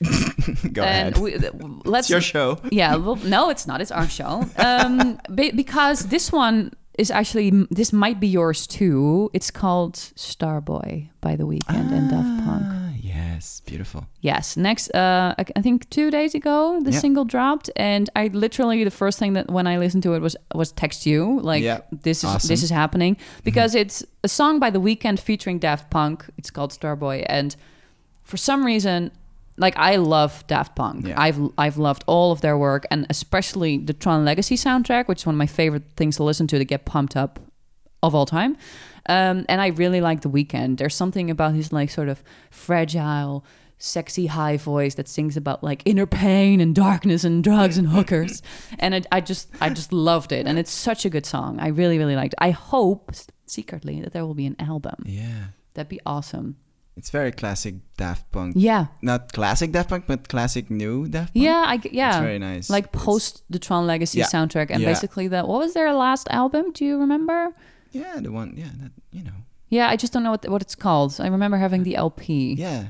Go and ahead. we, let's. it's your show. Yeah. Well, no, it's not. It's our show. Um, be- because this one is actually this might be yours too. It's called Starboy by The Weeknd and Daft Punk. Yes, beautiful. Yes. Next, uh, I think two days ago, the Yeah. single dropped, and I literally the first thing that when I listened to it was was text you like Yeah. this is Awesome. Mm-hmm. this is happening because it's a song by The Weeknd featuring Daft Punk. It's called Starboy, and for some reason. Like I love Daft Punk. Yeah. I've I've loved all of their work, and especially the Tron Legacy soundtrack, which is one of my favorite things to listen to to get pumped up of all time. Um, and I really like The Weeknd. There's something about his like sort of fragile, sexy high voice that sings about like inner pain and darkness and drugs and hookers. and I, I just I just loved it. And it's such a good song. I really really liked. it. I hope secretly that there will be an album. Yeah. That'd be awesome. It's very classic Daft Punk. Yeah. Not classic Daft Punk, but classic new Daft Punk. Yeah, I yeah. It's very nice. Like It's- post the Tron Legacy Yeah. soundtrack and Yeah. basically that what was their last album? Do you remember? Yeah, the one. Yeah, that you know. Yeah, I just don't know what what it's called. I remember having the LP. Yeah,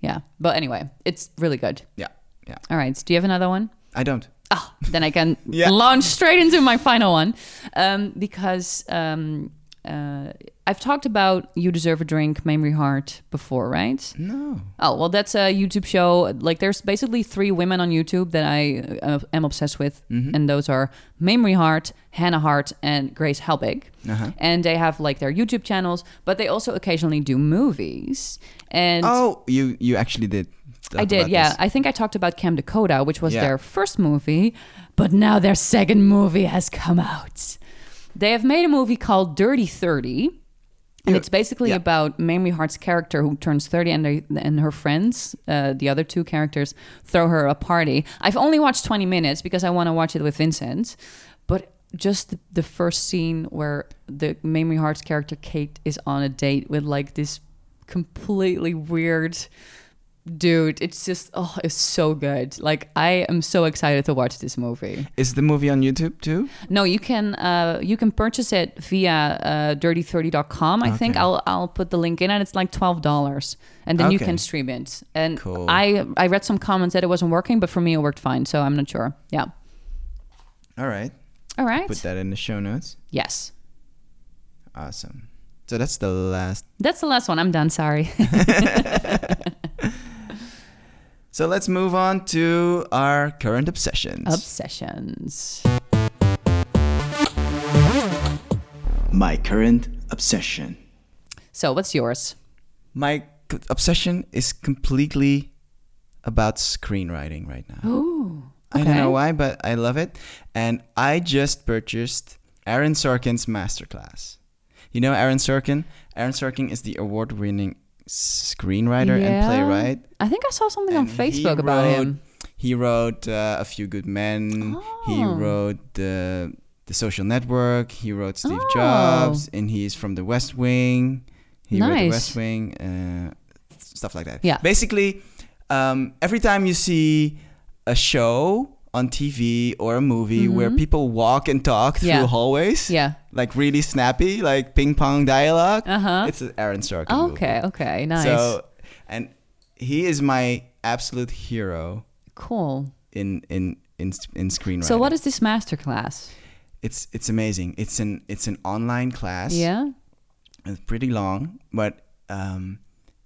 Yeah. But anyway, it's really good. yeah, yeah. All right. So do you have another one? I don't. Oh, then I can Yeah. launch straight into my final one. Um, because um, uh, I've talked about You Deserve a Drink, Mamrie Hart before, right? No. Oh, well, that's a YouTube show. Like, there's basically three women on YouTube that I uh, am obsessed with. Mhm. And those are Mamrie Hart, Hannah Hart, and Grace Helbig. Uh-huh. And they have like their YouTube channels, but they also occasionally do movies. And Oh, you you actually did. I did, yeah. this. I think I talked about Camp Takota, which was Yeah. their first movie, but now their second movie has come out. They have made a movie called Dirty 30. And Yeah, it's basically yeah. about Mamrie Hart's character who turns 30 and, they, and her friends, uh, the other two characters, throw her a party. I've only watched 20 minutes because I want to watch it with Vincent. But just the, the first scene where the Mamrie Hart's character, Kate, is on a date with like this completely weird dude it's just oh it's so good. Like i am so excited to watch this movie. Is the movie on YouTube too? no you can uh you can purchase it via uh dirty30.com i think. I'll i'll put the link in and it's like $12 and then you can stream it. And Cool. i i read some comments that it wasn't working but for me it worked fine so i'm not sure. Yeah. All right. all right. Put that in the show notes. yes. Awesome. So that's the last. that's the last one. I'm done. Sorry So let's move on to our current obsessions. obsessions My current obsession. so what's yours My c- obsession is completely about screenwriting right now. Ooh, I don't know why, but I love it. And I just purchased Aaron Sorkin's masterclass. You know Aaron Sorkin? Aaron Sorkin is the award-winning screenwriter and playwright. I think I saw something on And he Facebook about wrote- him. He wrote uh, A Few Good Men. He Oh. wrote the the Social Network. He wrote Steve Oh. Jobs, and he's from The West Wing. He wrote The West Wing, uh, stuff like that. Yeah. Basically, um, every time you see a show on TV or a movie where people walk and talk through Mm-hmm. Yeah. hallways, Yeah. like really snappy, like ping pong dialogue, Uh-huh. it's an Aaron Sorkin. movie. Okay, okay, nice. So, and he is my absolute hero cool. in in in in screenwriting. So what is this masterclass? it's it's amazing. It's an it's an online class. Yeah. It's pretty long, but um,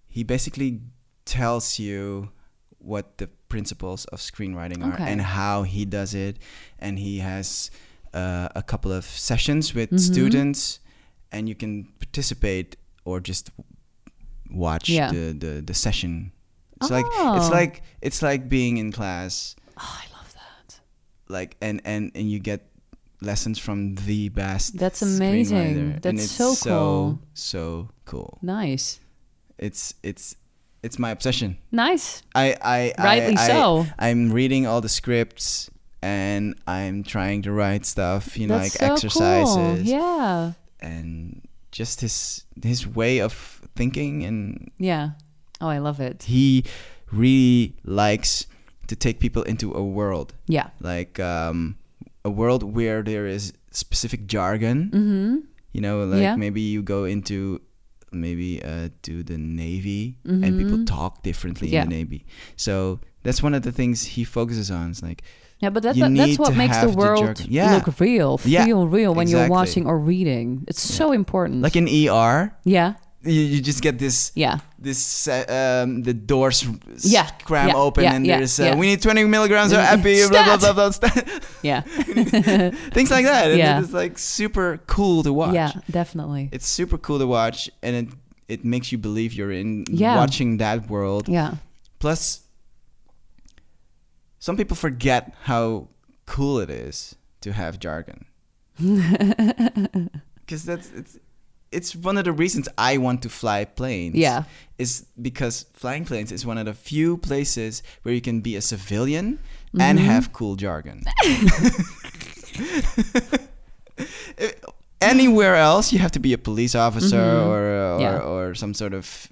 he basically tells you what the principles of screenwriting are and how he does it, and he has uh, a couple of sessions with Mhm. students, and you can participate or just watch Yeah. the, the the session. It's like it's Oh. like it's like being in class Oh, I love that. like and and and you get lessons from the best That's amazing. That's it's so cool. so cool Nice. it's it's it's my obsession Nice. i i Rightly I, I, so. i'm reading all the scripts and i'm trying to write stuff you know That's like so exercises Cool. Yeah. and just his his way of thinking and Yeah. Oh, I love it. he really likes to take people into a world Yeah. like um, a world where there is specific jargon. Mm-hmm. You know, like Yeah. maybe you go into maybe uh, to the navy and people talk differently Yeah. in the navy. So that's one of the things he focuses on. It's like Yeah, but that, You that's what makes the world. Yeah. look real, Yeah, feel real when you're watching or reading. It's so important. like in ER, yeah. You, you just get this Yeah. this uh, um, the doors Yeah, cram yeah, open yeah, and yeah, there's uh, we need 20 milligrams of epi blah blah blah blah stat. Yeah. things like that and Yeah. it's like super cool to watch Yeah, definitely. it's super cool to watch and it it makes you believe you're in Yeah. watching that world Yeah. plus some people forget how cool it is to have jargon because that's it's it's one of the reasons I want to fly planes. Yeah. is because flying planes is one of the few places where you can be a civilian and have cool jargon. Anywhere else, you have to be a police officer or or, Yeah. or some sort of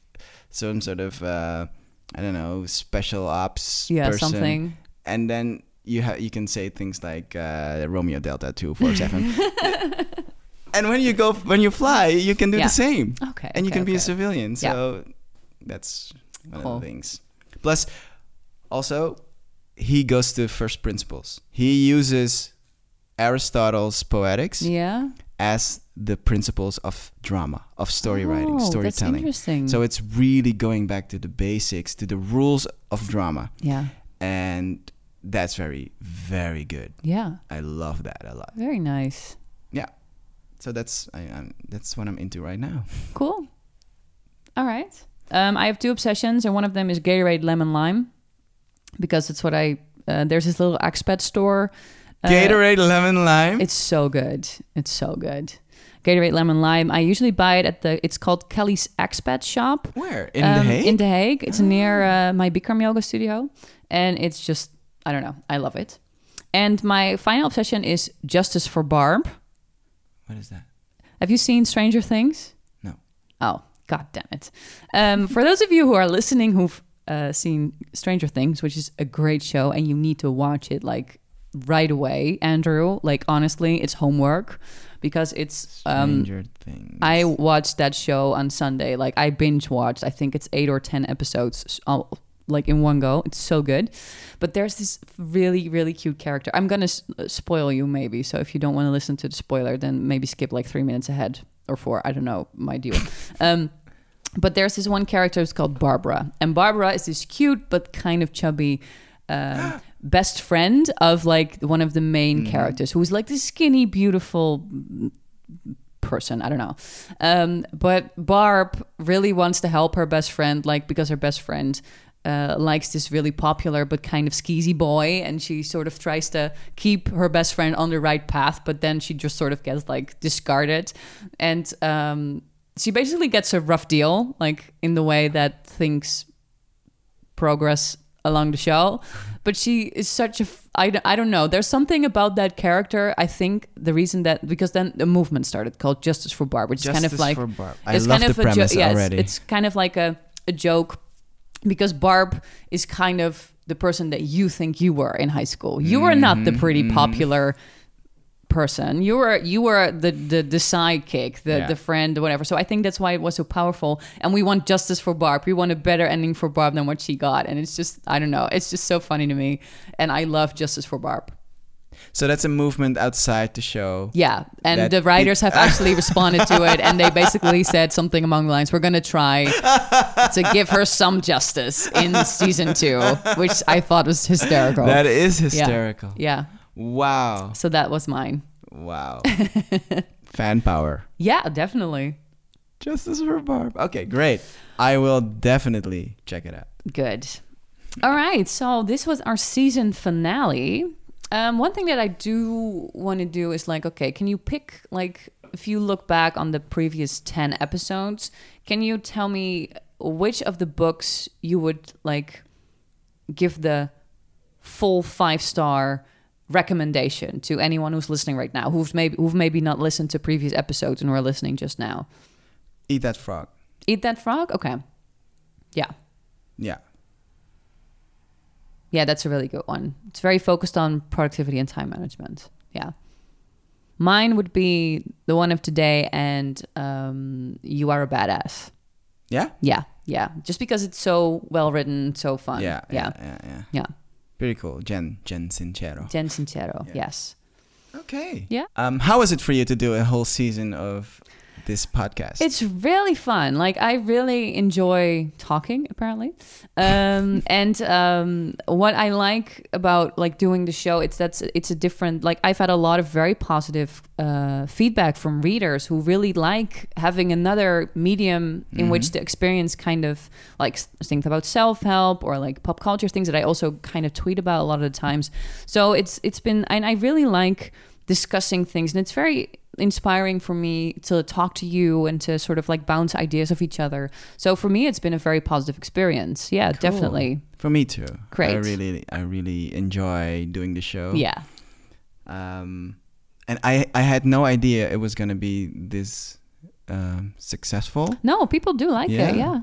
some sort of uh, I don't know special ops Yeah, person. something. and then you ha- you can say things like uh, Romeo Delta two four seven. And when you go when you fly, you can do Yeah. the same Okay. and you okay, can be a civilian. So that's one Cool. of the things. Plus, also, he goes to first principles. He uses Aristotle's poetics Yeah. as the principles of drama, of story writing, Oh, that's storytelling. interesting. So it's really going back to the basics, to the rules of drama, Yeah. and that's very, very good. Yeah. I love that a lot. Very nice. Yeah. So that's I, I'm, that's what I'm into right now. Cool. All right. Um, I have two obsessions, and one of them is Gatorade Lemon Lime, because it's what I. Uh, there's this little expat store. uh, Gatorade lemon lime. It's so good. It's so good. Gatorade Lemon Lime. I usually buy it at the. It's called Kelly's Expat Shop. Where in The um, Hague? In The Hague. It's near uh, my Bikram yoga studio, and it's just I don't know. I love it. And my final obsession is Justice for Barb. What is that? Have you seen Stranger Things? No. Oh, god damn it. Um, for those of you who are listening who've uh, seen Stranger Things, which is a great show, and you need to watch it like right away, Andrew, like honestly, it's homework because it's. Um, Stranger Things. I watched that show on Sunday. Like I binge watched. I think it's eight or ten episodes, all, like in one go. It's so good. But there's this really, really cute character. I'm gonna s- spoil you maybe. So if you don't want to listen to the spoiler, then maybe skip like three minutes ahead or four. I don't know my deal. um, but there's this one character who's called Barbara, and Barbara is this cute but kind of chubby. Um, best friend of like one of the main characters who's like this skinny beautiful person. I don't know. Um, but Barb really wants to help her best friend, like because her best friend uh, likes this really popular but kind of skeezy boy, and she sort of tries to keep her best friend on the right path, but then she just sort of gets like discarded, and um, she basically gets a rough deal, like in the way that things progress along the show but she is such a f- I, I don't know there's something about that character i think the reason that because then the movement started called justice for barb which is kind of Justice like for Barb. I it's love kind the of a premise it's- already. It's, kind of like a, a joke because barb is kind of the person that you think you were in high school. You were not the pretty Mm-hmm. popular person. You were you were the the, the sidekick the Yeah. the friend or whatever. So i think that's why it was so powerful. And we want justice for barb. We want a better ending for barb than what she got. And it's just i don't know. It's just so funny to me. And i love justice for barb So that's a movement outside the show. yeah and the writers have actually responded to it and they basically said something along the lines we're going to try to give her some justice in season two which i thought was hysterical That is Yeah. hysterical. yeah Wow. so that was mine Wow. Fan power. yeah definitely Justice for Barb. Okay, great. I will definitely check it out. Good. All right. So this was our season finale. Um, one thing that I do want to do is like, okay, can you pick like if you look back on the previous ten episodes, can you tell me which of the books you would like give the full five star recommendation to anyone who's listening right now, who's maybe who've maybe not listened to previous episodes and who are listening just now? Eat that frog. Eat that frog. Okay. Yeah. Yeah. Yeah, that's a really good one. It's very focused on productivity and time management. Yeah. Mine would be the one of today and um, You Are a Badass. Yeah? Yeah, yeah. Just because it's so well written, so fun. Yeah. yeah, Yeah. Yeah. yeah. Pretty cool. Jen. Jen Sincero. Jen Sincero, Yeah. yes. Okay. Yeah. Um, how was it for you to do a whole season of this podcast? It's really fun. Like I really enjoy talking, apparently. Um, and um, what I like about like doing the show, it's that's it's a different. Like I've had a lot of very positive uh, feedback from readers who really like having another medium in which to experience kind of like things about self help or like pop culture things that I also kind of tweet about a lot of the times. So it's it's been and I really like discussing things and it's very inspiring for me to talk to you and to sort of like bounce ideas of each other. So for me it's been a very positive experience. Yeah, Cool. definitely. For me too. Great. I really, I really enjoy doing the show. Yeah. Um, and I, I had no idea it was gonna be this um, successful. No, people do like Yeah. it. Yeah.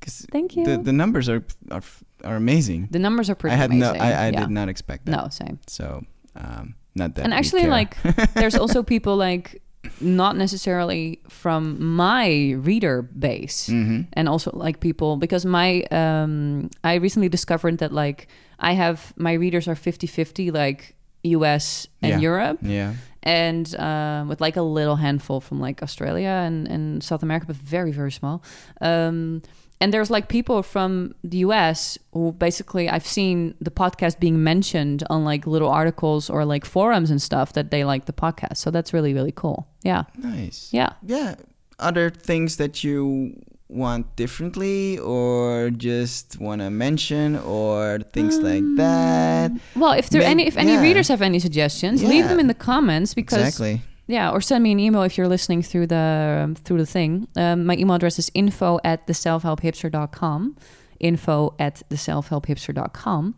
'Cause Thank you. The the numbers are are are amazing. The numbers are pretty I had amazing. no, I, I yeah. did not expect that. No, same. So, um, not that. and actually like there's also people like not necessarily from my reader base Mhm. and also like people because my um i recently discovered that like i have my readers are 50-50 like us and Yeah. europe Yeah. and um, with like a little handful from like australia and, and south america but very very small um and there's like people from the US who basically I've seen the podcast being mentioned on like little articles or like forums and stuff that they like the podcast. So that's really, really cool. Yeah. Nice. Yeah. Yeah. Other things that you want differently, or just want to mention, or things like um, that. Well, if there May- any if any yeah. readers have any suggestions, leave them in the comments because Exactly. Yeah, or send me an email if you're listening through the um, through the thing. Um, my email address is info at the selfhelphipster.com. Info at the selfhelphipster.com.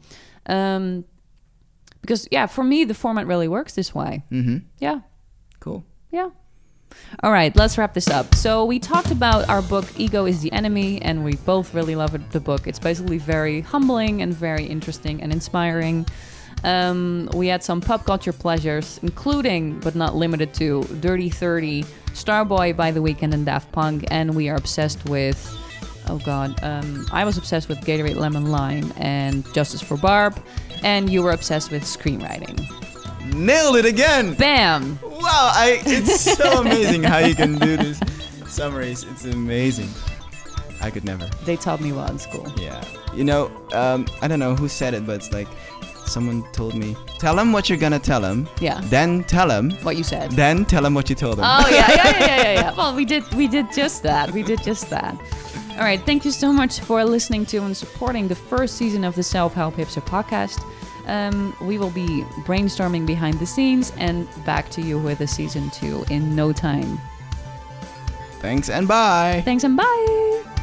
Um, because yeah, for me the format really works this way. Mm-hmm. Yeah. Cool. Yeah. All right, let's wrap this up. So we talked about our book "Ego is the Enemy," and we both really loved the book. It's basically very humbling and very interesting and inspiring. Um, we had some pop culture pleasures, including but not limited to "Dirty 30," "Starboy" by The Weeknd and Daft Punk, and we are obsessed with. Oh God, um, I was obsessed with Gatorade Lemon Lime and Justice for Barb, and you were obsessed with screenwriting. Nailed it again. Bam! Wow, I it's so amazing how you can do this summaries. It's amazing. I could never. They taught me well in school. Yeah. You know, um, I don't know who said it, but it's like someone told me, tell him what you're gonna tell him, Yeah. then tell him, What you said. then tell him what you told him. Oh yeah, yeah, yeah, yeah, yeah. Well, we did, we did just that. We did just that. All right, thank you so much for listening to and supporting the first season of the Self Help Hipster podcast. Um, we will be brainstorming behind the scenes and back to you with a season two in no time. Thanks and bye. Thanks and bye.